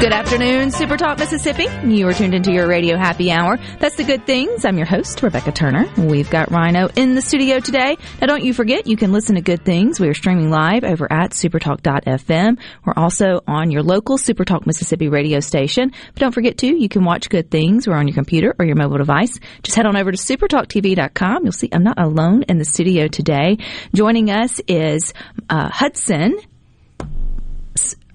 Good afternoon, Super Talk Mississippi. You are tuned into your radio happy hour. That's the good things. I'm your host, Rebecca Turner. We've got Rhino in the studio today. Now, don't you forget, you can listen to Good Things. We are streaming live over at supertalk.fm. We're also on your local Supertalk Mississippi radio station. But don't forget, too, you can watch Good Things. We're on your computer or your mobile device. Just head on over to supertalktv.com. You'll see I'm not alone in the studio today. Joining us is uh, Hudson.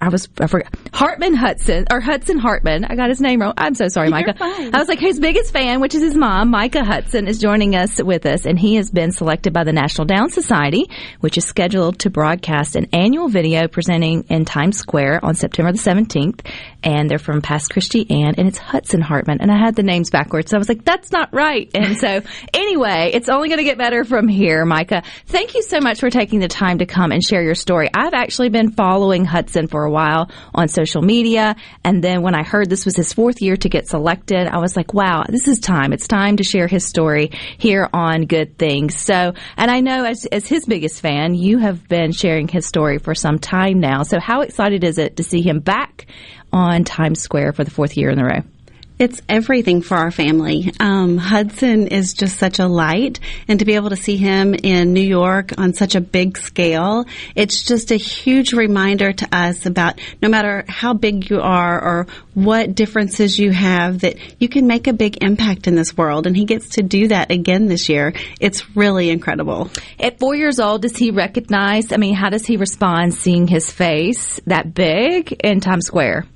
I was I forgot Hartman Hudson or Hudson Hartman. I got his name wrong. I'm so sorry, Micah. I was like his biggest fan, which is his mom, Micah Hudson, is joining us with us, and he has been selected by the National Down Society, which is scheduled to broadcast an annual video presenting in Times Square on September the 17th. And they're from Pass Christian, and it's Hudson Hartman. And I had the names backwards, so I was like, that's not right. And so anyway, it's only going to get better from here, Micah. Thank you so much for taking the time to come and share your story. I've actually been following Hudson for a while on social media. And then when I heard this was his fourth year to get selected, I was like, wow, this is time. It's time to share his story here on Good Things. So, and I know as, as his biggest fan, you have been sharing his story for some time now. So how excited is it to see him back on Times Square for the fourth year in a row? It's everything for our family. Um, Hudson is just such a light, and to be able to see him in New York on such a big scale, it's just a huge reminder to us about no matter how big you are or what differences you have, that you can make a big impact in this world. And he gets to do that again this year. It's really incredible. At four years old, does he recognize? I mean, how does he respond seeing his face that big in Times Square?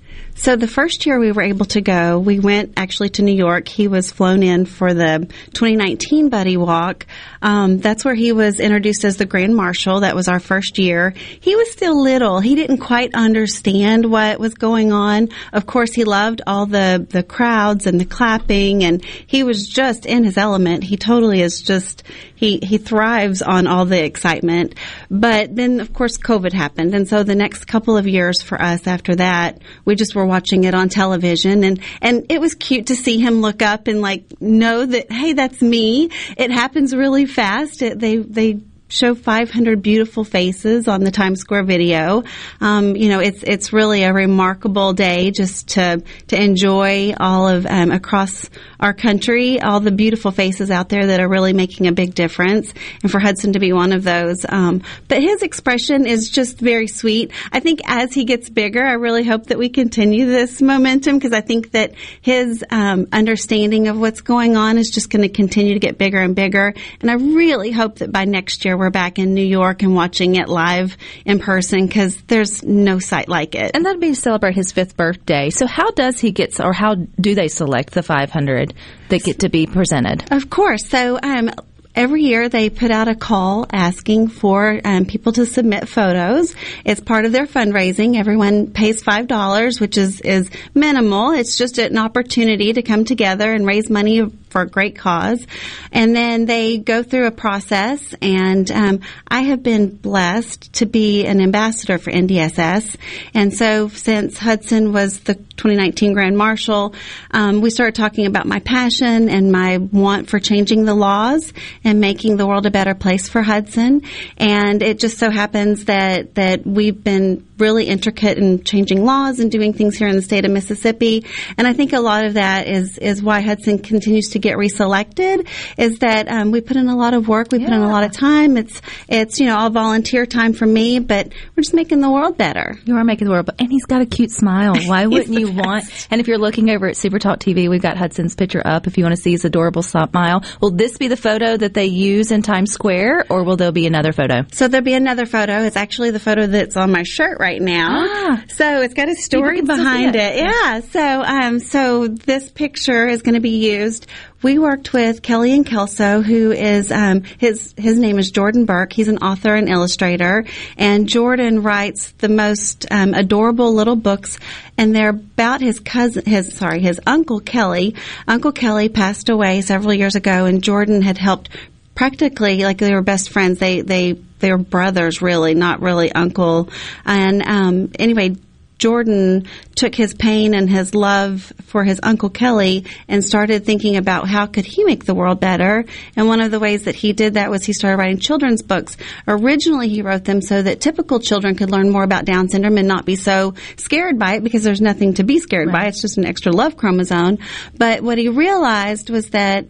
So the first year we were able to go, we went actually to New York. He was flown in for the 2019 Buddy Walk. Um, that's where he was introduced as the Grand Marshal. That was our first year. He was still little. He didn't quite understand what was going on. Of course, he loved all the the crowds and the clapping, and he was just in his element. He totally is just he he thrives on all the excitement. But then, of course, COVID happened, and so the next couple of years for us after that, we just were watching it on television, and and it was cute to see him look up and like know that hey, that's me. It happens really fast. It, they they show 500 beautiful faces on the Times Square video. Um, you know, it's it's really a remarkable day just to to enjoy all of um, across our country, all the beautiful faces out there that are really making a big difference, and for Hudson to be one of those. Um, but his expression is just very sweet. I think as he gets bigger, I really hope that we continue this momentum because I think that his um, understanding of what's going on is just going to continue to get bigger and bigger. And I really hope that by next year we're back in New York and watching it live in person because there's no site like it. And that'd be to celebrate his fifth birthday. So how does he get, or how do they select the 500 that get to be presented? Of course. So, um, Every year they put out a call asking for um, people to submit photos. It's part of their fundraising. Everyone pays five dollars, which is is minimal. It's just an opportunity to come together and raise money for a great cause. And then they go through a process. And um, I have been blessed to be an ambassador for NDSS. And so since Hudson was the 2019 Grand Marshal, um, we started talking about my passion and my want for changing the laws and making the world a better place for Hudson. And it just so happens that that we've been really intricate in changing laws and doing things here in the state of Mississippi. And I think a lot of that is is why Hudson continues to get reselected. Is that um, we put in a lot of work, we put in a lot of time. It's it's you know all volunteer time for me, but we're just making the world better. You are making the world, better. and he's got a cute smile. Why wouldn't you want? And if you're looking over at Super Talk TV, we've got Hudson's picture up. If you want to see his adorable smile, will this be the photo that they use in Times Square, or will there be another photo? So there'll be another photo. It's actually the photo that's on my shirt right now. Ah. So it's got a story can still see behind it. it. Yeah. So um so this picture is going to be used we worked with Kelly and Kelso, who is um, his his name is Jordan Burke. He's an author and illustrator, and Jordan writes the most um, adorable little books, and they're about his cousin, his sorry, his uncle Kelly. Uncle Kelly passed away several years ago, and Jordan had helped practically like they were best friends. They they they were brothers, really, not really uncle. And um, anyway, Jordan took his pain and his love for his uncle Kelly and started thinking about how could he make the world better. And one of the ways that he did that was he started writing children's books. Originally, he wrote them so that typical children could learn more about Down syndrome and not be so scared by it because there's nothing to be scared right. by. It's just an extra love chromosome. But what he realized was that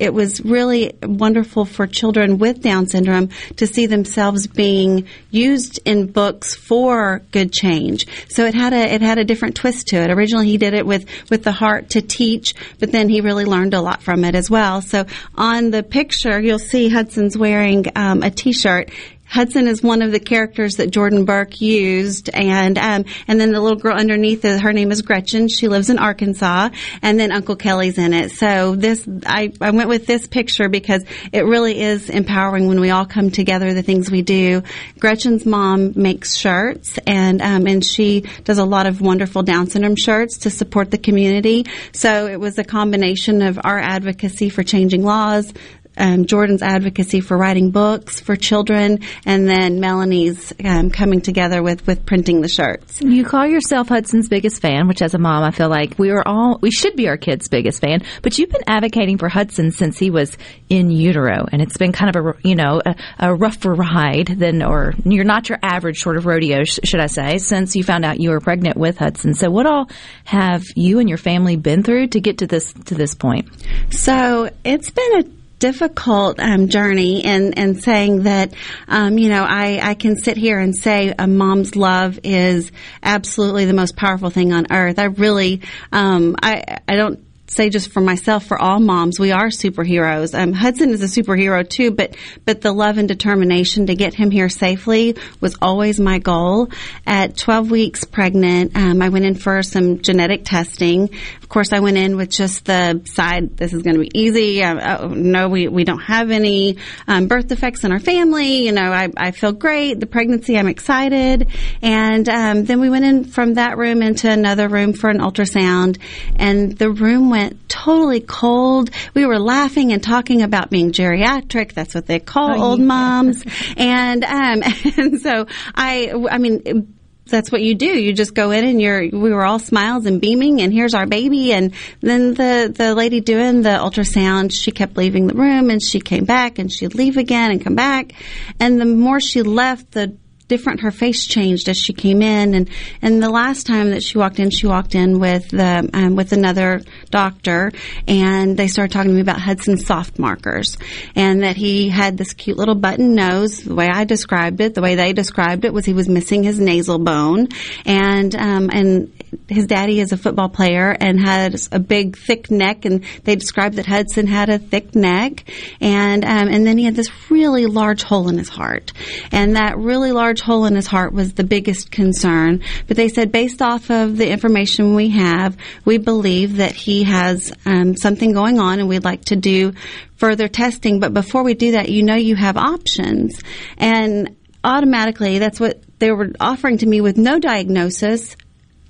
it was really wonderful for children with Down syndrome to see themselves being used in books for good change. So it had a it had a different twist to it. Originally, he did it with with the heart to teach, but then he really learned a lot from it as well. So on the picture, you'll see Hudson's wearing um, a T-shirt Hudson is one of the characters that Jordan Burke used, and um, and then the little girl underneath, her name is Gretchen. She lives in Arkansas, and then Uncle Kelly's in it. So this, I, I went with this picture because it really is empowering when we all come together. The things we do. Gretchen's mom makes shirts, and um, and she does a lot of wonderful Down syndrome shirts to support the community. So it was a combination of our advocacy for changing laws, um, Jordan's advocacy for writing books for children, and then Melanie's um, coming together with with printing the shirts. You call yourself Hudson's biggest fan, which as a mom, I feel like we are all we should be our kids' biggest fan. But you've been advocating for Hudson since he was in utero, and it's been kind of a you know a, a rougher ride than, or you're not your average sort of rodeo, sh- should I say, since you found out you were pregnant with Hudson. So, what all have you and your family been through to get to this to this point? So it's been a difficult um, journey and and saying that um, you know I, I can sit here and say a mom's love is absolutely the most powerful thing on earth. I really um, I I don't say just for myself, for all moms, we are superheroes. Um, Hudson is a superhero too, but but the love and determination to get him here safely was always my goal. At 12 weeks pregnant, um, I went in for some genetic testing. Of course, I went in with just the side. This is going to be easy. Uh, oh, no, we we don't have any um, birth defects in our family. You know, I I feel great. The pregnancy, I'm excited. And um, then we went in from that room into another room for an ultrasound, and the room went went totally cold. We were laughing and talking about being geriatric. That's what they call oh, old yeah. moms. and, um, and so I, I mean, that's what you do. You just go in and you're, we were all smiles and beaming and here's our baby. And then the, the lady doing the ultrasound, she kept leaving the room and she came back and she'd leave again and come back. And the more she left, the different. Her face changed as she came in and and the last time that she walked in she walked in with the um, with another doctor and they started talking to me about Hudson's soft markers and that he had this cute little button nose the way I described it the way they described it was he was missing his nasal bone and um, and his daddy is a football player and had a big thick neck and they described that Hudson had a thick neck and um, and then he had this really large hole in his heart and that really large hole in his heart was the biggest concern. But they said, based off of the information we have, we believe that he has um, something going on, and we'd like to do further testing. But before we do that, you know you have options, and automatically that's what they were offering to me with no diagnosis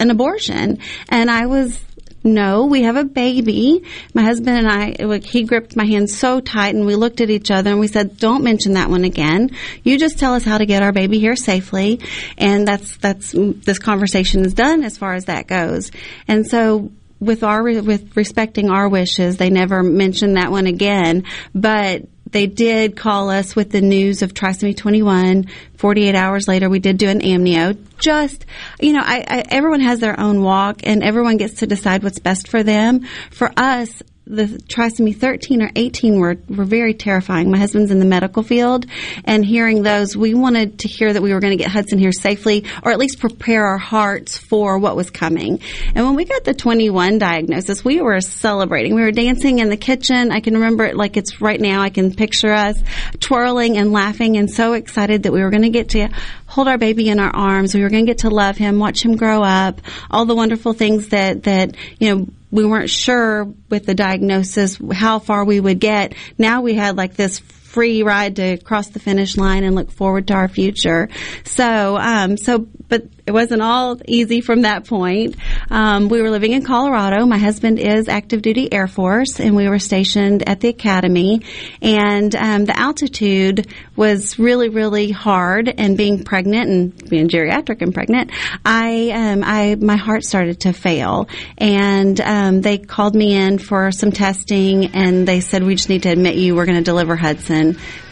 an abortion. And I was no, we have a baby. My husband and I, he gripped my hand so tight and we looked at each other and we said, don't mention that one again. You just tell us how to get our baby here safely. And that's, that's, this conversation is done as far as that goes. And so with our, with respecting our wishes, they never mentioned that one again, but they did call us with the news of trisomy 21. 48 hours later, we did do an amnio. Just, you know, I, I, everyone has their own walk and everyone gets to decide what's best for them. For us, the trisomy 13 or 18 were, were very terrifying. My husband's in the medical field, and hearing those, we wanted to hear that we were going to get Hudson here safely, or at least prepare our hearts for what was coming. And when we got the 21 diagnosis, we were celebrating. We were dancing in the kitchen. I can remember it like it's right now. I can picture us twirling and laughing and so excited that we were going to get to hold our baby in our arms. We were going to get to love him, watch him grow up, all the wonderful things that, that, you know, we weren't sure with the diagnosis how far we would get. Now we had like this free ride to cross the finish line and look forward to our future. So, um, so, but it wasn't all easy from that point. Um, we were living in Colorado. My husband is active duty Air Force, and we were stationed at the academy. And um, the altitude was really, really hard. And being pregnant and being geriatric and pregnant, I, um, I, my heart started to fail. And um, they called me in for some testing, and they said we just need to admit you. We're going to deliver Hudson.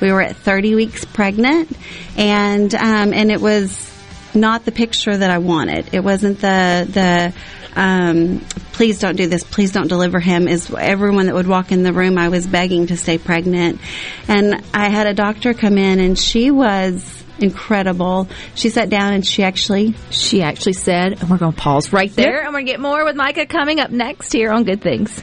We were at 30 weeks pregnant, and um, and it was not the picture that I wanted. It wasn't the the um, please don't do this, please don't deliver him. Is everyone that would walk in the room, I was begging to stay pregnant, and I had a doctor come in, and she was incredible. She sat down and she actually she actually said, and we're going to pause right there, yep. and we're going to get more with Micah coming up next here on Good Things.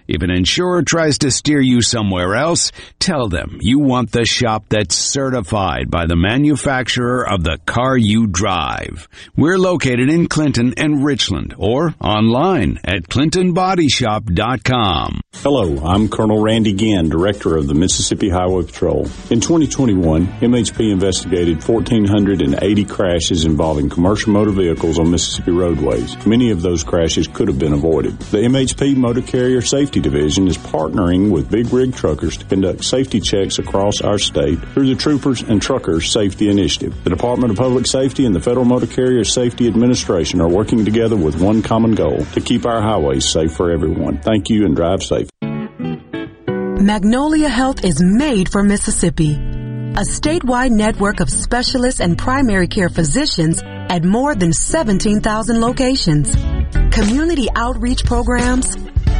If an insurer tries to steer you somewhere else, tell them you want the shop that's certified by the manufacturer of the car you drive. We're located in Clinton and Richland or online at clintonbodyshop.com. Hello, I'm Colonel Randy Ginn, Director of the Mississippi Highway Patrol. In 2021, MHP investigated 1,480 crashes involving commercial motor vehicles on Mississippi roadways. Many of those crashes could have been avoided. The MHP Motor Carrier Safety Division is partnering with big rig truckers to conduct safety checks across our state through the Troopers and Truckers Safety Initiative. The Department of Public Safety and the Federal Motor Carrier Safety Administration are working together with one common goal to keep our highways safe for everyone. Thank you and drive safe. Magnolia Health is made for Mississippi. A statewide network of specialists and primary care physicians at more than 17,000 locations. Community outreach programs,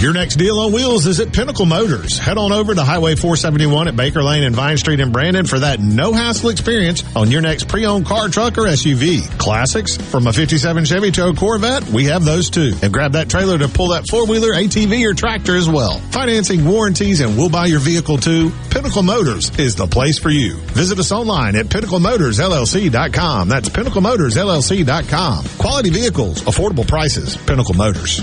Your next deal on wheels is at Pinnacle Motors. Head on over to Highway 471 at Baker Lane and Vine Street in Brandon for that no hassle experience on your next pre-owned car, truck, or SUV. Classics from a 57 Chevy to a Corvette, we have those too. And grab that trailer to pull that four-wheeler, ATV, or tractor as well. Financing, warranties, and we'll buy your vehicle too. Pinnacle Motors is the place for you. Visit us online at pinnaclemotorsllc.com. That's pinnaclemotorsllc.com. Quality vehicles, affordable prices, Pinnacle Motors.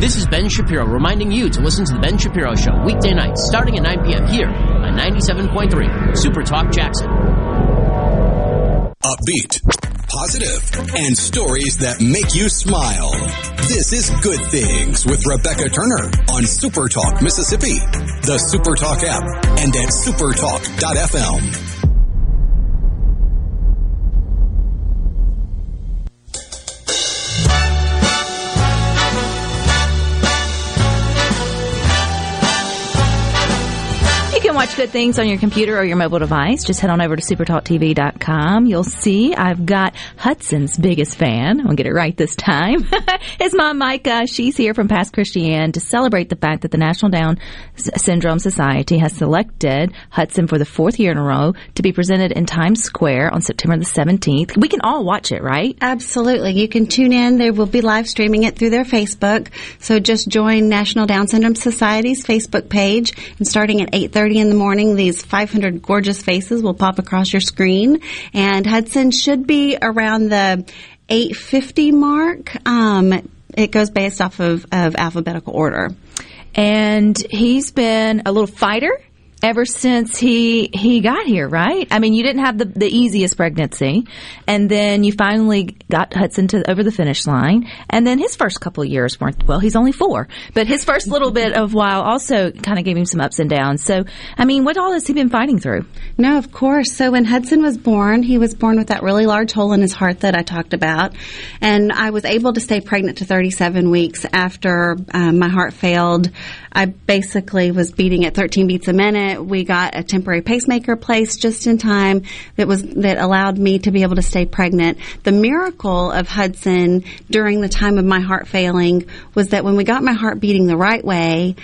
This is Ben Shapiro reminding you to listen to The Ben Shapiro Show weekday nights starting at 9 p.m. here on 97.3 Super Talk Jackson. Upbeat, positive, and stories that make you smile. This is Good Things with Rebecca Turner on Super Talk Mississippi, the Super Talk app, and at supertalk.fm. good things on your computer or your mobile device, just head on over to supertalktv.com. You'll see I've got Hudson's biggest fan. I'll get it right this time. His mom, Micah, she's here from Pass Christian to celebrate the fact that the National Down Syndrome Society has selected Hudson for the fourth year in a row to be presented in Times Square on September the 17th. We can all watch it, right? Absolutely. You can tune in. They will be live streaming it through their Facebook. So just join National Down Syndrome Society's Facebook page and starting at 8.30 in the morning, these 500 gorgeous faces will pop across your screen. And Hudson should be around the 850 mark. Um, it goes based off of, of alphabetical order. And he's been a little fighter ever since he he got here, right? I mean, you didn't have the, the easiest pregnancy, and then you finally got Hudson to over the finish line, and then his first couple years weren't well. He's only four, but his first little bit of while also kind of gave him some ups and downs. So, I mean, what all has he been fighting through? No, of course. So when Hudson was born, he was born with that really large hole in his heart that I talked about, and I was able to stay pregnant to 37 weeks after um, my heart failed. I basically was beating at 13 beats a minute. We got a temporary pacemaker placed just in time that was that allowed me to be able to stay pregnant. The miracle of Hudson during the time of my heart failing was that when we got my heart beating the right way,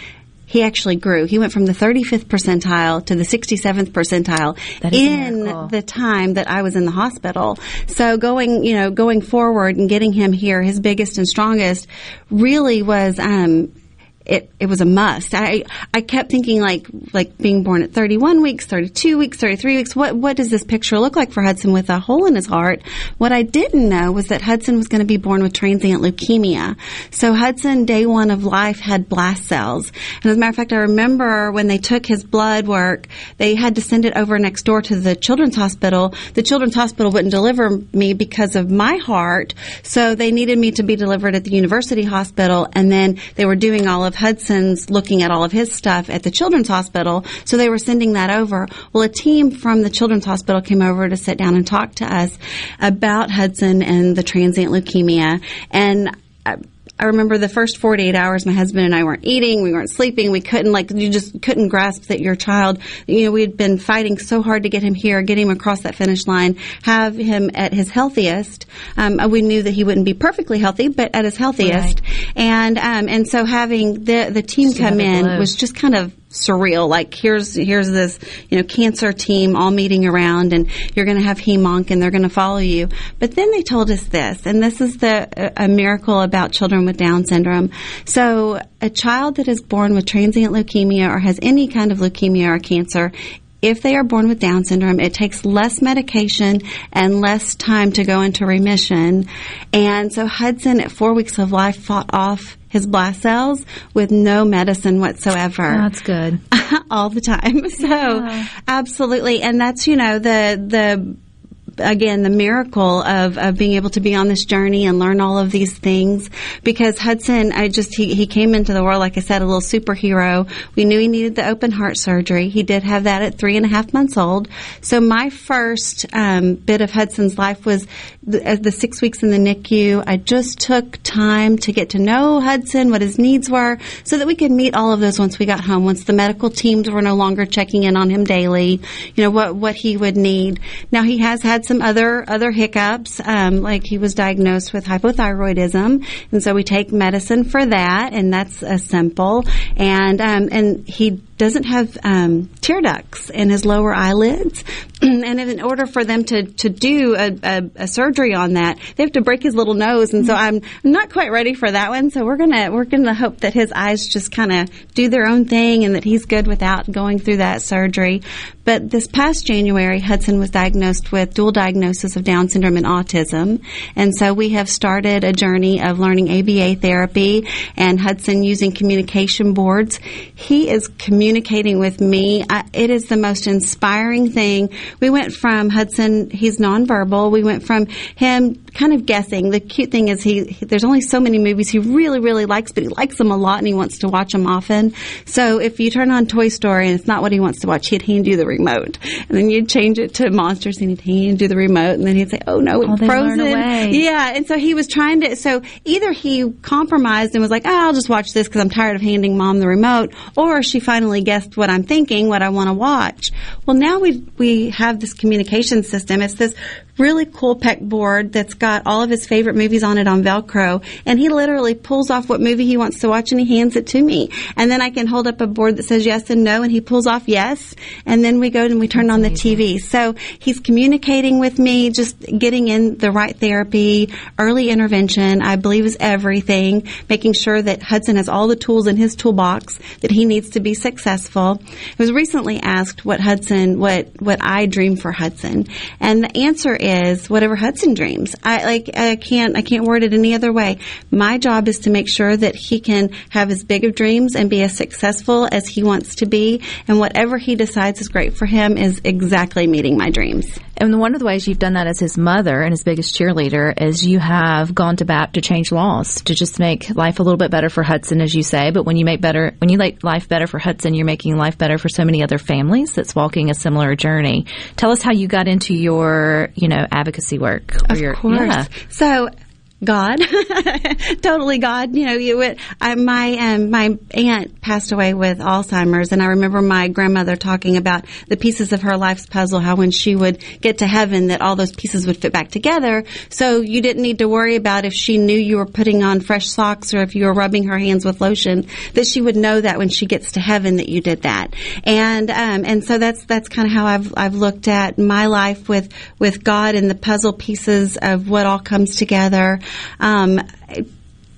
he actually grew. He went from the 35th percentile to the 67th percentile That is a in the time that I was in the hospital. So going, you know, going forward and getting him here, his biggest and strongest really was, um, it, it was a must. I, I kept thinking like, like being born at 31 weeks, 32 weeks, 33 weeks. What, what does this picture look like for Hudson with a hole in his heart? What I didn't know was that Hudson was going to be born with transient leukemia. So Hudson, day one of life, had blast cells. And as a matter of fact, I remember when they took his blood work, they had to send it over next door to the children's hospital. The children's hospital wouldn't deliver me because of my heart. So they needed me to be delivered at the university hospital. And then they were doing all of Hudson's looking at all of his stuff at the children's hospital. So they were sending that over. Well, a team from the children's hospital came over to sit down and talk to us about Hudson and the transient leukemia. And I, I remember the first 48 hours my husband and I weren't eating, we weren't sleeping, we couldn't like you just couldn't grasp that your child, you know, we had been fighting so hard to get him here, get him across that finish line, have him at his healthiest. Um, we knew that he wouldn't be perfectly healthy, but at his healthiest. And um, and so having the the team come in was just kind of surreal. Like here's here's this you know cancer team all meeting around, and you're going to have hemonc, and they're going to follow you. But then they told us this, and this is the a, a miracle about children with Down syndrome. So a child that is born with transient leukemia or has any kind of leukemia or cancer. If they are born with Down syndrome, it takes less medication and less time to go into remission. And so Hudson, at four weeks of life, fought off his blast cells with no medicine whatsoever. That's good. all the time. So absolutely, and that's you know the the again the miracle of, of being able to be on this journey and learn all of these things. Because Hudson I just he, he came into the world like I said a little superhero. We knew he needed the open heart surgery. He did have that at three and a half months old. So my first um, bit of Hudson's life was the, uh, the six weeks in the NICU I just took time to get to know Hudson what his needs were so that we could meet all of those once we got home once the medical teams were no longer checking in on him daily you know what what he would need. Now he has had some other other hiccups um, like he was diagnosed with hypothyroidism and so we take medicine for that and that's a simple. And um, and he doesn't have um, tear ducts in his lower eyelids, and in order for them to to do a, a, a surgery on that, they have to break his little nose, and so I'm not quite ready for that one. So we're gonna we're gonna hope that his eyes just kind of do their own thing, and that he's good without going through that surgery. But this past January, Hudson was diagnosed with dual diagnosis of Down syndrome and autism, and so we have started a journey of learning ABA therapy and Hudson using communication boards. He is communicating with me. I, it is the most inspiring thing. We went from Hudson, he's nonverbal. We went from him kind of guessing. The cute thing is he, he there's only so many movies he really really likes, but he likes them a lot and he wants to watch them often. So if you turn on Toy Story and it's not what he wants to watch, he'd hand you the remote, and then you'd change it to Monsters and he'd hand you the remote, and then he'd say, "Oh no, it's Oh, frozen." Yeah, and so he was trying to. So either he compromised and was like, oh, "I'll just watch this because I'm tired of handing mom the remote," or she finally instantly guessed what I'm thinking, what I want to watch. Well, now we we have this communication system. It's this really cool pegboard that's got all of his favorite movies on it on Velcro, and he literally pulls off what movie he wants to watch and he hands it to me. And then I can hold up a board that says yes and no, and he pulls off yes, and then we go and we turn on the TV. So he's communicating with me, just getting in the right therapy, early intervention. I believe is everything. Making sure that Hudson has all the tools in his toolbox that he needs to be successful. I was recently asked what Hudson, what what I dream for Hudson, and the answer is whatever Hudson dreams. I like I can't I can't word it any other way. My job is to make sure that he can have as big of dreams and be as successful as he wants to be, and whatever he decides is great for him is exactly meeting my dreams. And one of the ways you've done that as his mother and his biggest cheerleader is you have gone to bat to change laws to just make life a little bit better for Hudson, as you say. But when you make better, when you make life better for Hudson, you're making life better for so many other families that's walking a similar journey. Tell us how you got into your, you know, advocacy work. Of your, course. Yeah. So God, totally God. You know, you I, my um, my aunt passed away with Alzheimer's, and I remember my grandmother talking about the pieces of her life's puzzle. How when she would get to heaven, that all those pieces would fit back together. So you didn't need to worry about if she knew you were putting on fresh socks or if you were rubbing her hands with lotion. That she would know that when she gets to heaven that you did that. And um, and so that's that's kind of how I've I've looked at my life with with God and the puzzle pieces of what all comes together. Um,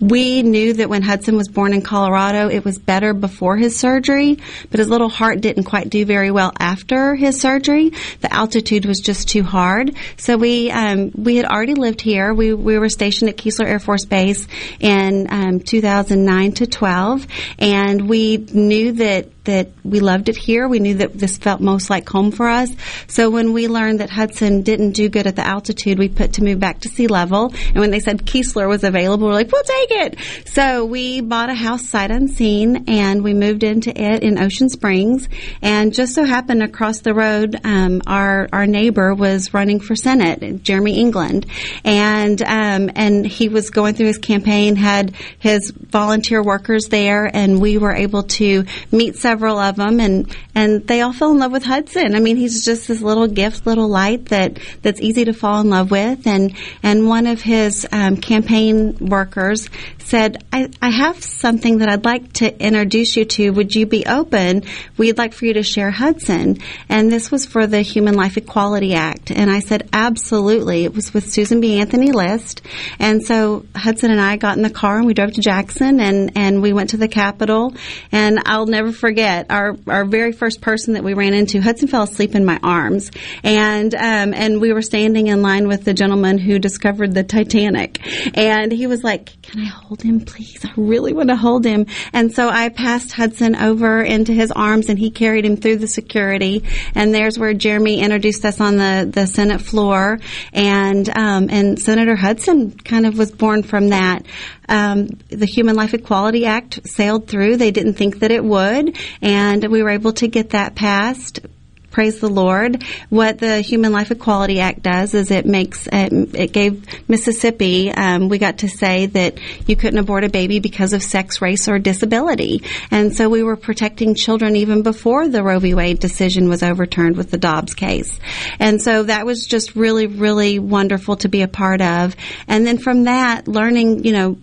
we knew that when Hudson was born in Colorado, it was better before his surgery, but his little heart didn't quite do very well after his surgery. The altitude was just too hard. So we um, we had already lived here. We we were stationed at Keesler Air Force Base in um, 2009 to 12, and we knew that that we loved it here. We knew that this felt most like home for us. So when we learned that Hudson didn't do good at the altitude, we put to move back to sea level. And when they said Keesler was available, we're like, we'll take it. So we bought a house sight unseen and we moved into it in Ocean Springs. And just so happened across the road, um, our our neighbor was running for Senate, Jeremy England, and um, and he was going through his campaign, had his volunteer workers there, and we were able to meet several of them, and and they all fell in love with Hudson. I mean, he's just this little gift, little light that that's easy to fall in love with. And and one of his um, campaign workers said, I, I have something that I'd like to introduce you to. Would you be open? We'd like for you to share Hudson. And this was for the Human Life Equality Act. And I said, absolutely. It was with Susan B. Anthony List. And so Hudson and I got in the car and we drove to Jackson and, and we went to the Capitol. And I'll never forget our, our very first person that we ran into. Hudson fell asleep in my arms. And, um, and we were standing in line with the gentleman who discovered the Titanic. And he was like, can I hold him, please? I really want to hold him. And so I passed Hudson over into his arms and he carried him through the security. And there's where Jeremy introduced us on the, the Senate floor. And, um, and Senator Hudson kind of was born from that. Um, the Human Life Equality Act sailed through. They didn't think that it would. And we were able to get that passed praise the Lord. What the Human Life Equality Act does is it makes it, it gave Mississippi. Um, we got to say that you couldn't abort a baby because of sex, race, or disability, and so we were protecting children even before the Roe v. Wade decision was overturned with the Dobbs case, and so that was just really, really wonderful to be a part of. And then from that, learning, you know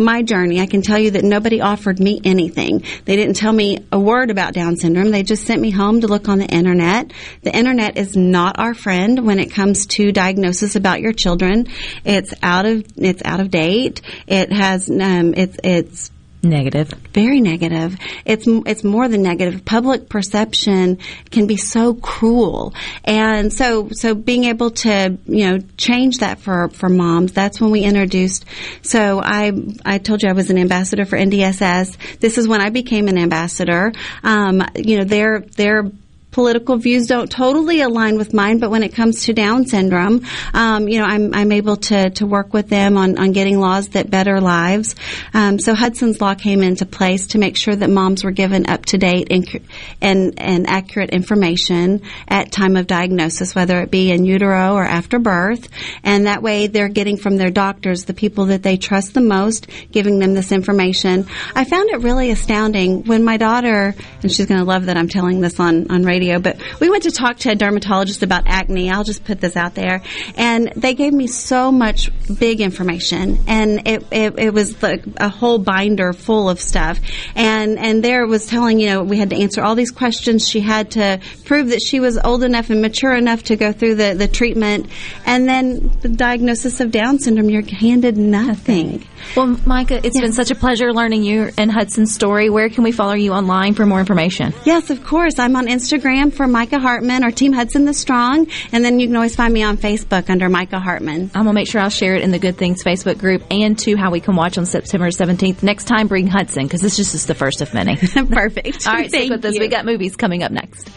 my journey, I can tell you that nobody offered me anything. They didn't tell me a word about Down syndrome. They just sent me home to look on the internet. The internet is not our friend when it comes to diagnosis about your children. It's out of it's out of date. It has um, it's it's Negative. Very negative. It's it's more than negative. Public perception can be so cruel, and so so being able to you know change that for for moms. That's when we introduced. So I I told you I was an ambassador for NDSS. This is when I became an ambassador. Um, you know their their political views don't totally align with mine, but when it comes to Down syndrome, um, you know, I'm, I'm able to, to work with them on, on getting laws that better lives. Um, so Hudson's Law came into place to make sure that moms were given up to date and, and, and accurate information at time of diagnosis, whether it be in utero or after birth. And that way they're getting from their doctors, the people that they trust the most, giving them this information. I found it really astounding when my daughter, and she's going to love that I'm telling this on, on radio, but we went to talk to a dermatologist about acne. I'll just put this out there. And they gave me so much big information. And it, it, it was like a whole binder full of stuff. And, and there was telling, you know, we had to answer all these questions. She had to prove that she was old enough and mature enough to go through the, the treatment. And then the diagnosis of Down syndrome, you're handed nothing. Well, Micah, it's been such a pleasure learning you and Hudson's story. Where can we follow you online for more information? Yes, of course. I'm on Instagram for Micah Hartman or Team Hudson the Strong, and then you can always find me on Facebook under Micah Hartman. I'm gonna make sure I'll share it in the Good Things Facebook group and to how we can watch on September 17th. Next time, bring Hudson because this is just is the first of many. Perfect. All right, stick Thank with us. We got movies coming up next.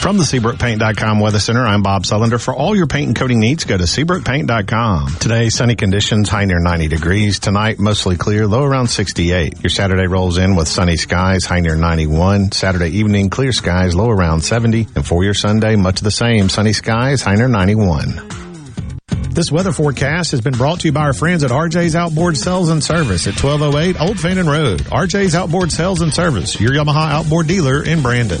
From the SeabrookPaint.com Weather Center, I'm Bob Sullender. For all your paint and coating needs, go to SeabrookPaint.com. Today, sunny conditions, high near 90 degrees. Tonight, mostly clear, low around 68. Your Saturday rolls in with sunny skies, high near 91. Saturday evening, clear skies, low around 70. And for your Sunday, much the same, sunny skies, high near 91. This weather forecast has been brought to you by our friends at RJ's Outboard Sales and Service at 1208 Old Fannin Road. RJ's Outboard Sales and Service, your Yamaha outboard dealer in Brandon.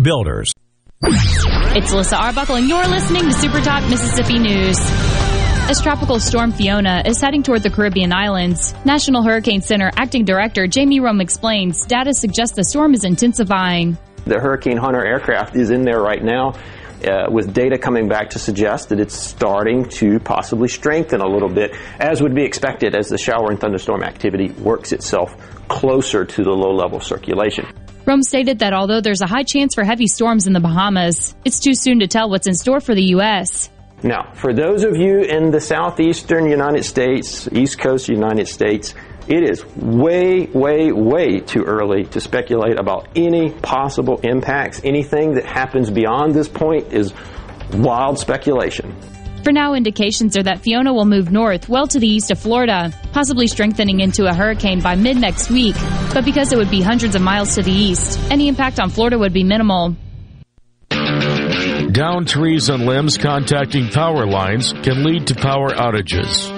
Builders. It's Alyssa Arbuckle, and you're listening to Super Talk Mississippi News. As Tropical Storm Fiona is heading toward the Caribbean islands, National Hurricane Center Acting Director Jamie Rhome explains data suggests the storm is intensifying. The Hurricane Hunter aircraft is in there right now. Uh, with data coming back to suggest that it's starting to possibly strengthen a little bit, as would be expected as the shower and thunderstorm activity works itself closer to the low level circulation. Rhome stated that although there's a high chance for heavy storms in the Bahamas, it's too soon to tell what's in store for the U.S. Now, for those of you in the southeastern United States, East Coast United States, it is way, way, way too early to speculate about any possible impacts. Anything that happens beyond this point is wild speculation. For now, indications are that Fiona will move north well to the east of Florida, possibly strengthening into a hurricane by mid next week. But because it would be hundreds of miles to the east, any impact on Florida would be minimal. Down trees and limbs contacting power lines can lead to power outages.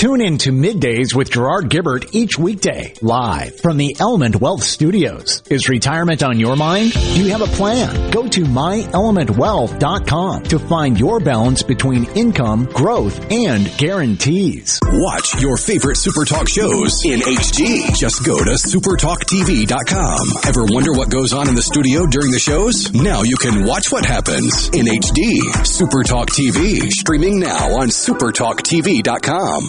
Tune in to Middays with Gerard Gibert each weekday, live from the Element Wealth Studios. Is retirement on your mind? Do you have a plan? Go to myelementwealth.com to find your balance between income, growth, and guarantees. Watch your favorite Super Talk shows in HD. Just go to supertalktv.com. Ever wonder what goes on in the studio during the shows? Now you can watch what happens in HD. Super Talk TV, streaming now on supertalktv.com.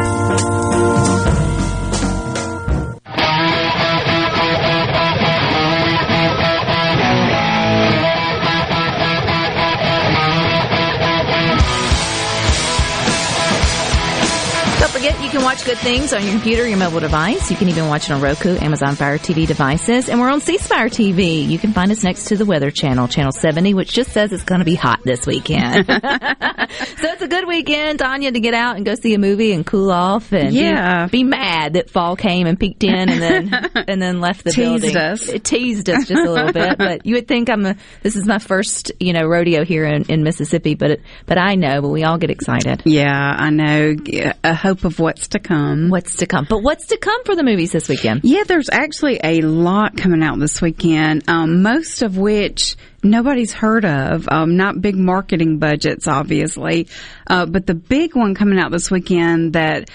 Forget, you can watch good things on your computer, your mobile device. You can even watch it on Roku, Amazon Fire TV devices, and we're on C Spire TV. You can find us next to the Weather Channel, Channel 70, which just says it's going to be hot this weekend. so it's a good weekend, Tanya, to get out and go see a movie and cool off and Yeah. be, be mad that fall came and peeked in and then and then left the Teased building. us. It teased us just a little bit, but you would think I'm a, this is my first you know rodeo here in, in Mississippi, but it, but I know, but we all get excited. Yeah, I know. A hope of what's to come. What's to come? But what's to come for the movies this weekend? Yeah, there's actually a lot coming out this weekend, um, most of which nobody's heard of. Um, not big marketing budgets, obviously, uh, but the big one coming out this weekend that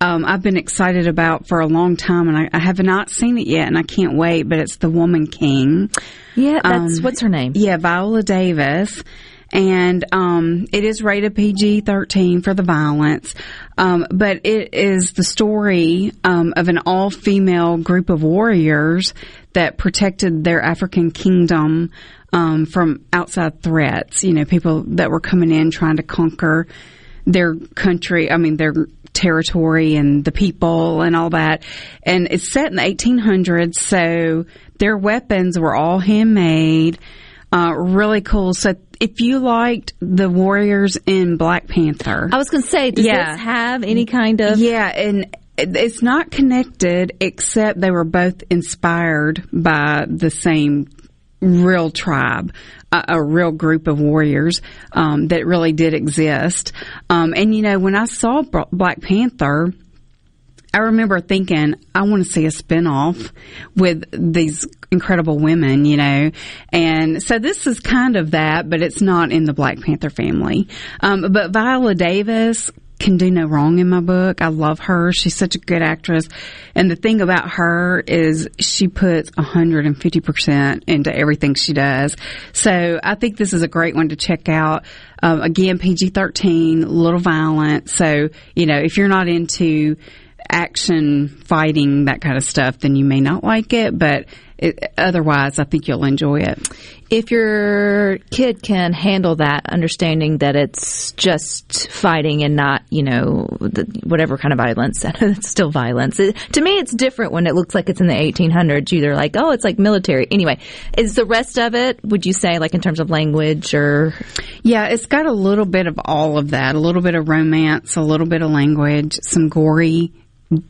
um, I've been excited about for a long time, and I, I have not seen it yet, and I can't wait. But it's The Woman King. Yeah, that's what's her name? Yeah, Viola Davis. And um, it is rated PG 13 for the violence. Um, but it is the story um, of an all female group of warriors that protected their African kingdom um, from outside threats. You know, people that were coming in trying to conquer their country, I mean, their territory and the people and all that. And it's set in the 1800s, so their weapons were all handmade. Uh, really cool. So if you liked the warriors in Black Panther, I was going to say, does Yeah. this have any kind of? yeah, and it's not connected except they were both inspired by the same real tribe, a, a real group of warriors um, that really did exist. Um, and you know, when I saw Black Panther. I remember thinking, I want to see a spinoff with these incredible women, you know. And so this is kind of that, but it's not in the Black Panther family. Um, but Viola Davis can do no wrong in my book. I love her. She's such a good actress. And the thing about her is she puts 150% into everything she does. So I think this is a great one to check out. Um, again, PG-13, little violent. So, you know, if you're not into action fighting that kind of stuff then you may not like it but it, otherwise, I think you'll enjoy it. If your kid can handle that, understanding that it's just fighting and not, you know, the, whatever kind of violence, it's still violence. It, to me, it's different when it looks like it's in the 1800s. You're like, oh, it's like military. Anyway, is the rest of it, would you say, like in terms of language or? Yeah, it's got a little bit of all of that. A little bit of romance, a little bit of language, some gory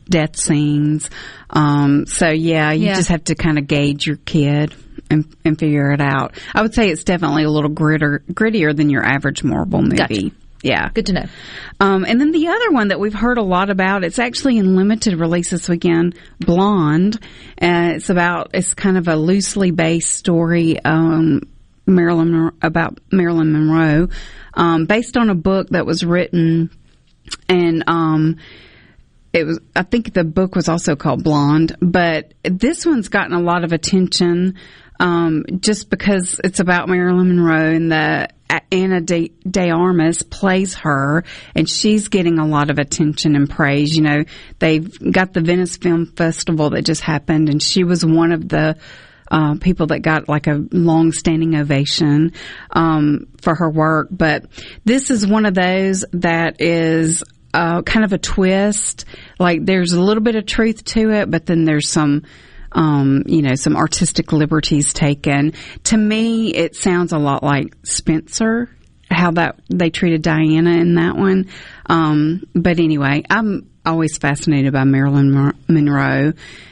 death scenes. Um, so yeah, you Yeah. just have to kind of gauge your kid and, and figure it out. I would say it's definitely a little gritter, grittier than your average Marvel movie. Gotcha. Yeah. Good to know. Um, and then the other one that we've heard a lot about, it's actually in limited release this weekend, Blonde. Uh, it's about, it's kind of a loosely based story, um, Marilyn, about Marilyn Monroe, um, based on a book that was written and, um, it was I think the book was also called Blonde, but this one's gotten a lot of attention um, just because it's about Marilyn Monroe and the Ana De, De Armas plays her, and she's getting a lot of attention and praise. You know, they've got the Venice Film Festival that just happened, and she was one of the uh, people that got like a long standing ovation um, for her work. But this is one of those that is uh, kind of a twist. Like there's a little bit of truth to it, but then there's some. Um, you know, some artistic liberties taken. To me, it sounds a lot like Spencer, how that they treated Diana in that one. Um, but anyway, I'm always fascinated by Marilyn Monroe,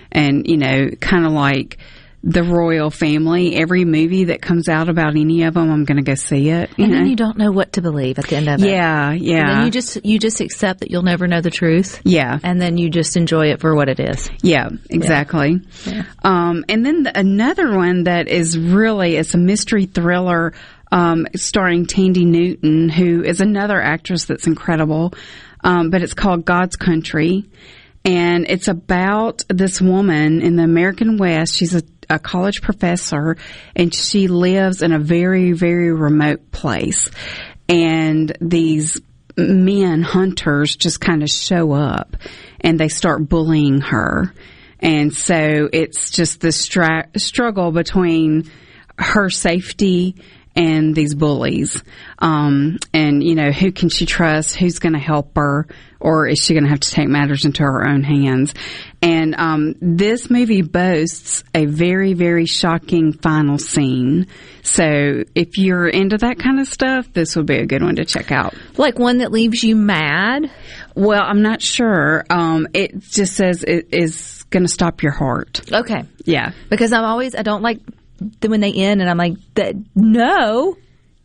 and you know, kind of like the royal family. Every movie that comes out about any of them, I'm going to go see it. And know? then you don't know what to believe at the end of it. Yeah, yeah. And then you just you just accept that you'll never know the truth. Yeah. And then you just enjoy it for what it is. Yeah, exactly. Um, and then the, another one that is really it's a mystery thriller um, starring Thandie Newton, who is another actress that's incredible. Um, but it's called God's Country, and it's about this woman in the American West. She's a, a college professor, and she lives in a very very remote place, and these men hunters just kind of show up and they start bullying her. And so it's just the stra- struggle between her safety and these bullies. Um, and, you know, who can she trust? Who's going to help her? Or is she going to have to take matters into her own hands? And um, this movie boasts a very, very shocking final scene. So if you're into that kind of stuff, this would be a good one to check out. Like one that leaves you mad? Well, I'm not sure. Um, it just says it is going to stop your heart. Okay. Yeah. Because I'm always I don't like the, when they end and I'm like that no.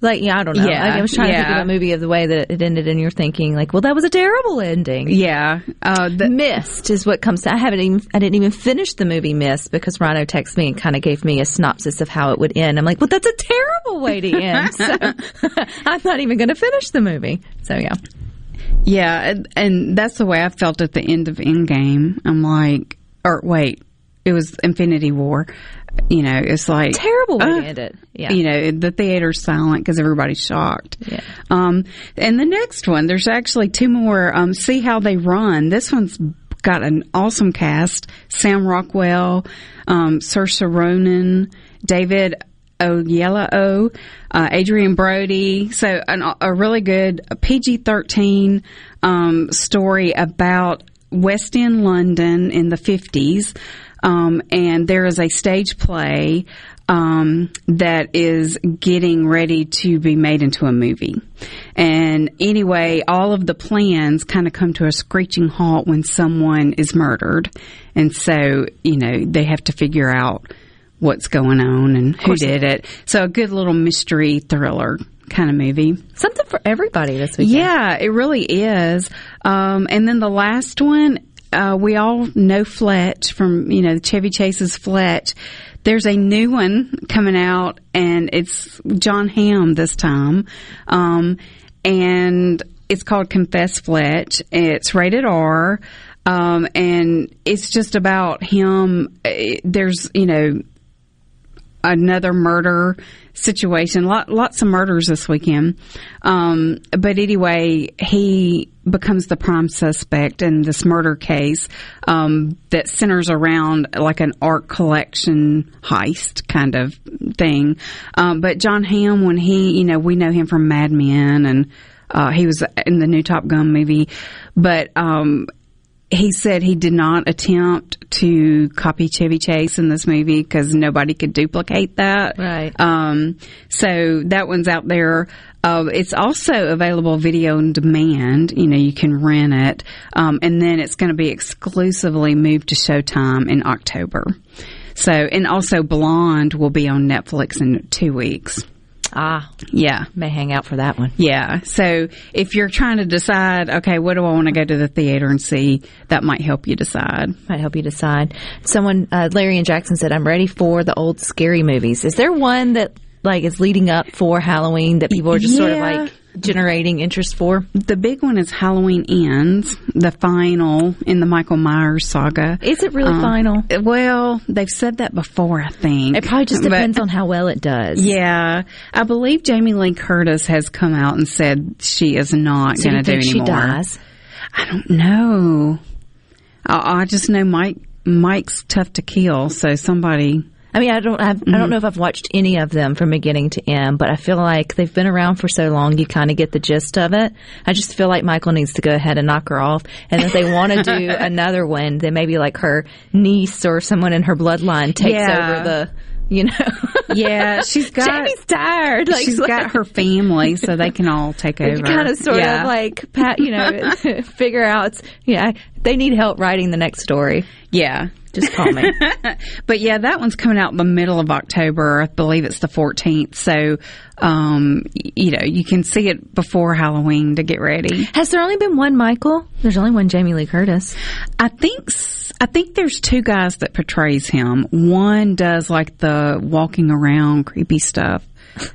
Like yeah, I don't know. Yeah, Like, I was trying to think yeah. of a movie of the way that it ended, and you're thinking like, well, that was a terrible ending. Yeah, uh, the, Mist is what comes to. I haven't even. I didn't even finish the movie Mist because Rhino texted me and kind of gave me a synopsis of how it would end. I'm like, well, that's a terrible way to end. so I'm not even going to finish the movie. So yeah. Yeah, and, and that's the way I felt at the end of Endgame. I'm like, or wait, it was Infinity War. You know, it's like Terrible way uh, to end it. Yeah. You know, the theater's silent because everybody's shocked. Yeah. Um, and the next one, there's actually two more. Um, see how they run. This one's got an awesome cast: Sam Rockwell, um, Saoirse Ronan, David Oyelowo, uh, Adrien Brody. So an, a really good PG-13 um, story about West End London in the 50s. Um, and there is a stage play um, that is getting ready to be made into a movie. And anyway, all of the plans kind of come to a screeching halt when someone is murdered. And so, you know, they have to figure out what's going on and who did it. So a good little mystery thriller kind of movie. Something for everybody this weekend. Yeah, it really is. Um, and then the last one, uh, we all know Fletch from, you know, Chevy Chase's Fletch. There's a new one coming out and it's John Hamm this time. Um, and it's called Confess Fletch. It's rated R. Um, and it's just about him. eh, There's, you know, another murder situation. Lot, lots of murders this weekend. Um, but anyway, he becomes the prime suspect in this murder case um, that centers around like an art collection heist kind of thing. Um, but John Hamm, when he, you know, we know him from Mad Men and uh, he was in the new Top Gun movie, but um, he said he did not attempt to copy Chevy Chase in this movie because nobody could duplicate that. Right. Um, so that one's out there. Uh, it's also available video on demand. You know, you can rent it. Um, and then it's going to be exclusively moved to Showtime in October. So, and also Blonde will be on Netflix in two weeks. Ah, yeah. May hang out for that one. Yeah. So if you're trying to decide, okay, what do I want to go to the theater and see, that might help you decide. Might help you decide. Someone, uh, Larry and Jackson said, I'm ready for the old scary movies. Is there one that like is leading up for Halloween that people are just sort of like generating interest for? The big one is Halloween Ends, the final in the Michael Myers saga. Is it really Um, final? Well, they've said that before, I think. It probably just But- depends on how well it does. Yeah, I believe Jamie Lee Curtis has come out and said she is not So going to do think she anymore. dies? I don't know. I, I just know Mike. Mike's tough to kill, so somebody. I mean, I don't have, I don't mm-hmm. know if I've watched any of them from beginning to end, but I feel like they've been around for so long, you kind of get the gist of it. I just feel like Michael needs to go ahead and knock her off. And if they want to do another one, then maybe like her niece or someone in her bloodline takes Yeah. over the, you know. Yeah, she's got. Jamie's tired. Like, she's got her family, so they can all take over. kind of sort Yeah. of like pat, you know, figure out. Yeah, they need help writing the next story. Yeah. Just call me. but yeah, that one's coming out in the middle of October. I believe it's the 14th. So, um, you know, you can see it before Halloween to get ready. Has there only been one Michael? There's only one Jamie Lee Curtis. I think s- I think there's two guys that portrays him. One does like the walking around creepy stuff,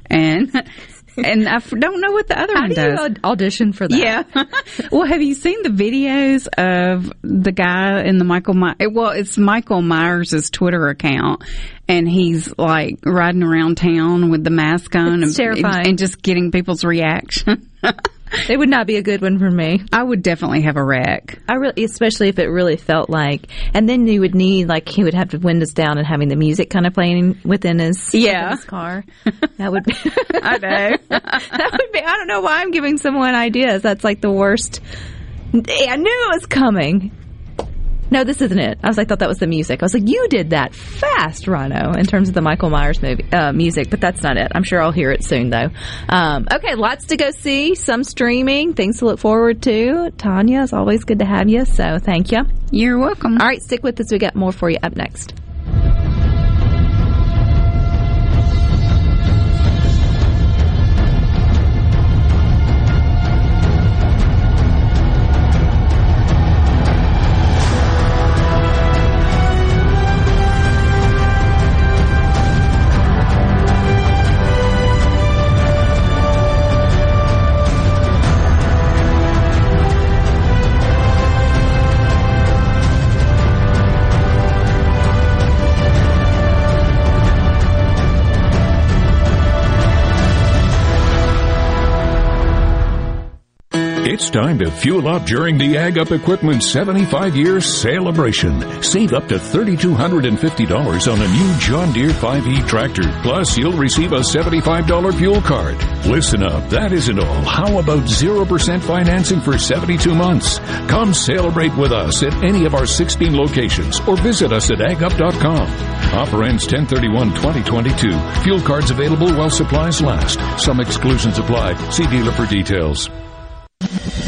and and I f- don't know what the other How one do does. aud- audition for that? Yeah. well, have you seen the videos of the guy in the Michael My- eh, well, it's Michael Myers' Twitter account and he's like riding around town with the mask on and, and just getting people's reaction. It would not be a good one for me. I would definitely have a wreck. I really, especially if it really felt like, and then you would need like he would have the windows down and having the music kind of playing within his Yeah. within his car. That would be. I know. that would be. I don't know why I'm giving someone ideas. That's like the worst. I knew it was coming. No, this isn't it. I was like, thought that was the music. I was like, you did that fast, Rhino, in terms of the Michael Myers movie uh, music, but that's not it. I'm sure I'll hear it soon, though. Um, okay, lots to go see, some streaming, things to look forward to. Tanya, it's always good to have you, so thank you. You're welcome. All right, stick with us. We got more for you up next. Time to fuel up during the Ag Up Equipment 75 year celebration. Save up to $3,250 on a new John Deere 5E tractor. Plus, you'll receive a $75 fuel card. Listen up, that isn't all. How about 0% financing for 72 months? Come celebrate with us at any of our 16 locations or visit us at agup.com. Offer ends 1031-2022. Fuel cards available while supplies last. Some exclusions apply. See dealer for details.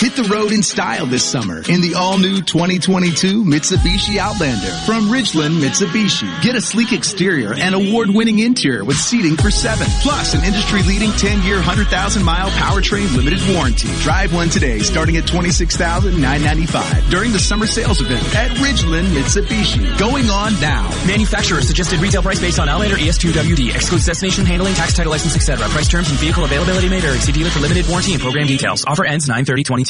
Hit the road in style this summer in the all-new 2022 Mitsubishi Outlander from Ridgeland Mitsubishi. Get a sleek exterior and award-winning interior with seating for seven, plus an industry-leading 10-year, 100,000-mile powertrain limited warranty. Drive one today, starting at 26,995 during the summer sales event at Ridgeland Mitsubishi. Going on now. Manufacturer suggested retail price based on Outlander ES2WD. Excludes destination handling, tax, title, license, etc. Price terms and vehicle availability may vary. See dealer for limited warranty and program details. Offer ends 93022.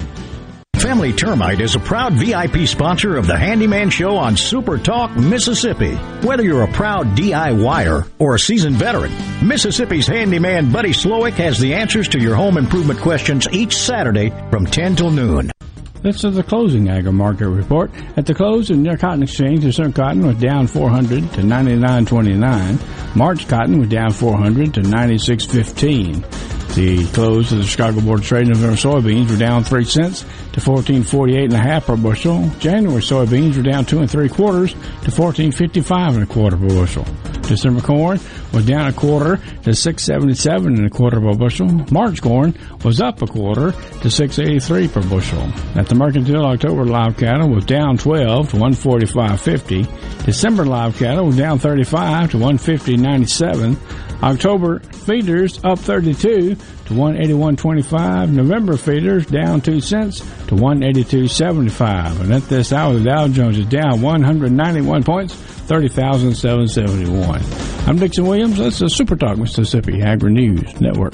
Family Termite is a proud VIP sponsor of the Handyman Show on Super Talk, Mississippi. Whether you're a proud DIYer or a seasoned veteran, Mississippi's handyman Buddy Slowick has the answers to your home improvement questions each Saturday from 10 till noon. This is the closing agri market report. At the close in your cotton exchange, the certain cotton was down 400 to 99.29. March cotton was down 400 to 96.15. The close of the Chicago Board of Trade November soybeans were down three cents to fourteen forty eight and a half per bushel. January soybeans were down two and three quarters to fourteen fifty five and a quarter per bushel. December corn was down a quarter to six seventy seven and a quarter per bushel. March corn was up a quarter to six eighty three per bushel. At the mercantile, October live cattle was down twelve to one forty five fifty. December live cattle was down thirty five to one fifty ninety seven. October feeders up 32 to 181.25. November feeders down 2 cents to 182.75. And at this hour, the Dow Jones is down 191 points, 30,771. I'm Dixon Williams. This is Super Talk Mississippi Agri News Network.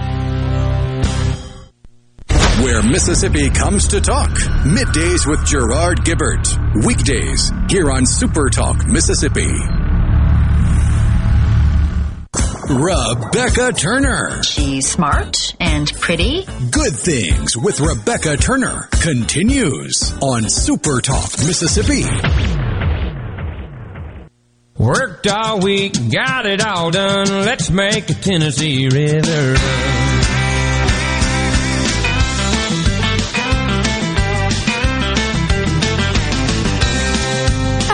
where Mississippi comes to talk. Middays with Gerard Gibert. Weekdays here on Super Talk Mississippi. Rebecca Turner. She's smart and pretty. Good Things with Rebecca Turner continues on Super Talk Mississippi. Worked all week, got it all done. Let's make a Tennessee River run.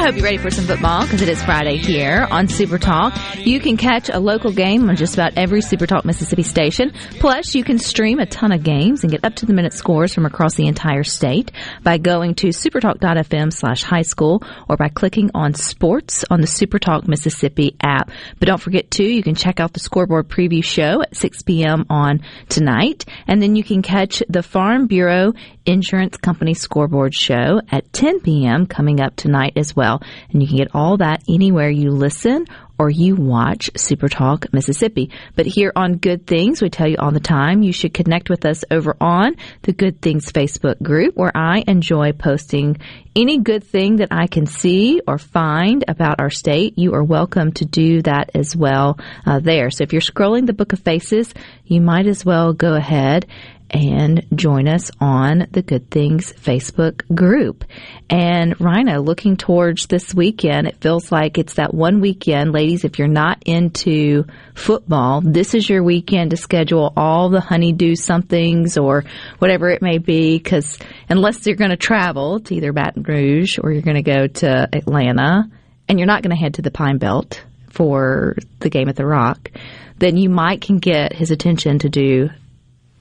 Hope you're ready for some football because it is Friday here on Super Talk. You can catch a local game on just about every Super Talk Mississippi station. Plus, you can stream a ton of games and get up to the minute scores from across the entire state by going to supertalk.fm slash high school or by clicking on sports on the Super Talk Mississippi app. But don't forget too, you can check out the scoreboard preview show at 6 p.m. on tonight. And then you can catch the Farm Bureau Insurance Company scoreboard show at 10 p.m. coming up tonight as well. And you can get all that anywhere you listen or you watch Super Talk Mississippi. But here on Good Things, we tell you all the time you should connect with us over on the Good Things Facebook group where I enjoy posting any good thing that I can see or find about our state. You are welcome to do that as well uh, there. So if you're scrolling the Book of Faces, you might as well go ahead and join us on the Good Things Facebook group. And Rhino, looking towards this weekend, it feels like it's that one weekend. Ladies, if you're not into football, this is your weekend to schedule all the honeydew somethings or whatever it may be, because unless you're going to travel to either Baton Rouge or you're going to go to Atlanta, and you're not going to head to the Pine Belt for the game at the Rock, then you might can get his attention to do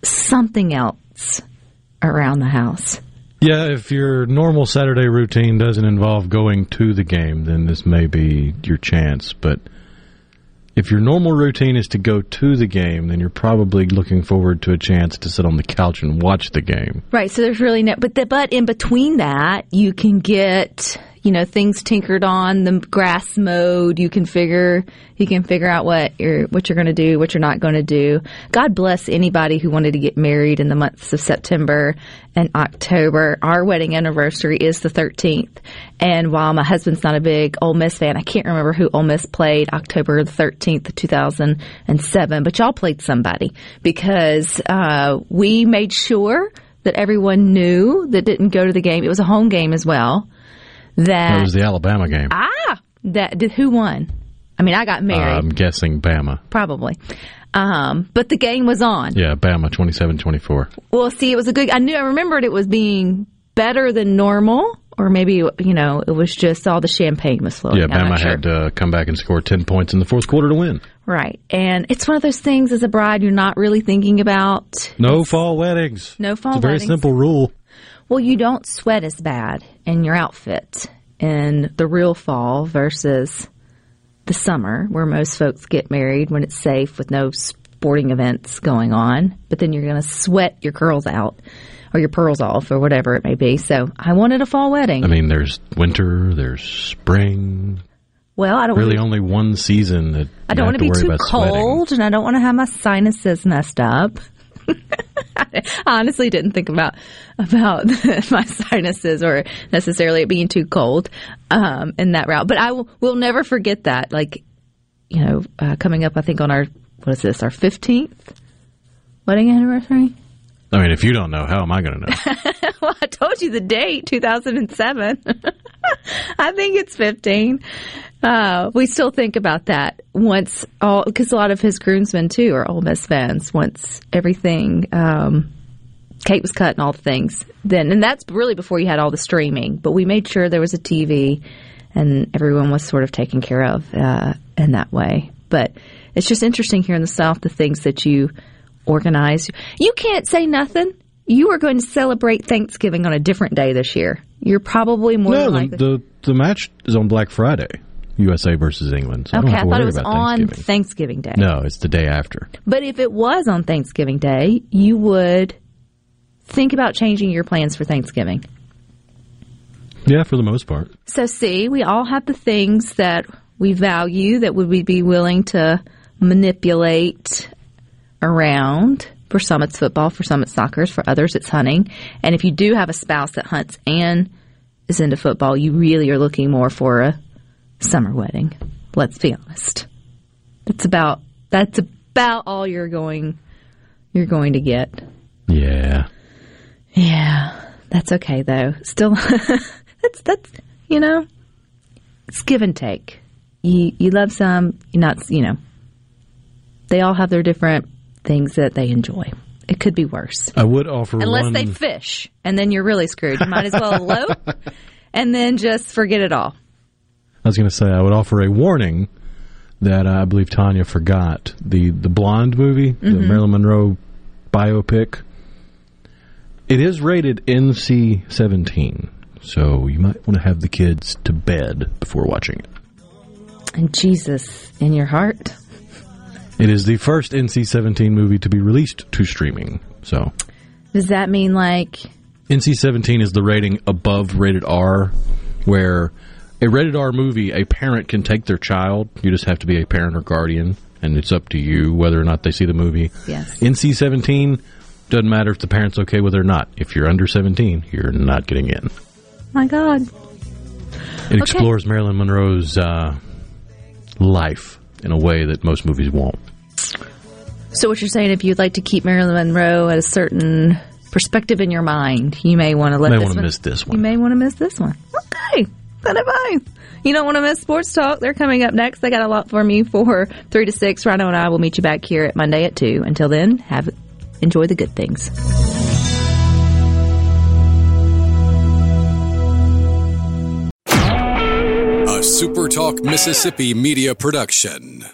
something else around the house. Yeah, if your normal Saturday routine doesn't involve going to the game, then this may be your chance. But if your normal routine is to go to the game, then you're probably looking forward to a chance to sit on the couch and watch the game. Right. So there's really no, but the, but in between that, you can get you know things tinkered on the grass mowed you can figure you can figure out what you're what you're going to do what you're not going to do. God bless anybody who wanted to get married in the months of september and october. Our wedding anniversary is the 13th and while my husband's not a big Ole Miss fan i can't remember who Ole Miss played october the 13th 2007 but y'all played somebody because uh, we made sure that everyone knew that didn't go to the game. It was a home game as well that That was the Alabama game. ah that did who won? I mean, I got married I'm guessing Bama. probably, um, but the game was on. Yeah, Bama 27-24. Well, see, it was a good. I knew I remembered it was being better than normal, or maybe you know it was just all the champagne was flowing. Yeah, I'm not Bama sure. had to come back and score 10 points in the fourth quarter to win. right, and it's one of those things as a bride you're not really thinking about. No fall weddings. No fall It's a very weddings. simple rule. Well, you don't sweat as bad in your outfit in the real fall versus the summer, where most folks get married when it's safe with no sporting events going on. But then you're going to sweat your curls out or your pearls off or whatever it may be. So I wanted a fall wedding. I mean, there's winter, there's spring. well, I don't Really, only one season that I don't want want to be too cold, and I don't want to have my sinuses messed up. I honestly didn't think about about my sinuses or necessarily it being too cold um, in that route. But I will will never forget that. Like, you know, uh, coming up, I think on our what is this? Our fifteenth wedding anniversary. I mean, if you don't know, how am I going to know? well, I told you the date, 2007. I think it's 15. Uh, we still think about that once all, because a lot of his groomsmen too are Ole Miss fans. Once everything, um, Kate was cut and all the things, then, and that's really before you had all the streaming, but we made sure there was a TV and everyone was sort of taken care of, uh, in that way. But it's just interesting here in the South, the things that you organize. You can't say nothing. You are going to celebrate Thanksgiving on a different day this year. You're probably more no, than the, the the match is on Black Friday, USA versus England. So okay, don't I thought it was on Thanksgiving. Thanksgiving Day. No, it's the day after. But if it was on Thanksgiving Day, you would think about changing your plans for Thanksgiving. Yeah, for the most part. So, see, we all have the things that we value that would we be willing to manipulate around. For some, it's football. For some, it's soccer. For others, it's hunting. And if you do have a spouse that hunts and is into football, you really are looking more for a summer wedding. Let's be honest. That's about that's about all you're going you're going to get. Yeah. Yeah, that's okay though. Still, that's that's you know, it's give and take. You you love some, you not you know. They all have their different things that they enjoy. It could be worse. I would offer Unless one. they fish, and then you're really screwed. You might as well elope and then just forget it all. I was going to say I would offer a warning that uh, I believe Tanya forgot the the Blonde movie, the Mhm. Marilyn Monroe biopic. It is rated NC seventeen, so you might want to have the kids to bed before watching it. And Jesus in your heart. It is the first NC seventeen movie to be released to streaming. So Does that mean like NC seventeen is the rating above rated R, where a rated R movie a parent can take their child. You just have to be a parent or guardian, and it's up to you whether or not they see the movie. Yes. NC seventeen doesn't matter if the parent's okay with it or not. If you're under seventeen, you're not getting in. my God? It explores Marilyn Monroe's uh, life in a way that most movies won't. So what you're saying, if you'd like to keep Marilyn Monroe at a certain perspective in your mind, you may want to let May this one, miss this You may want to miss this one. Okay, of fine. You don't want to miss sports talk. They're coming up next. They got a lot for me for three to six. Rhino and I will meet you back here at Monday at two. Until then, have enjoy the good things. A SuperTalk Mississippi media production.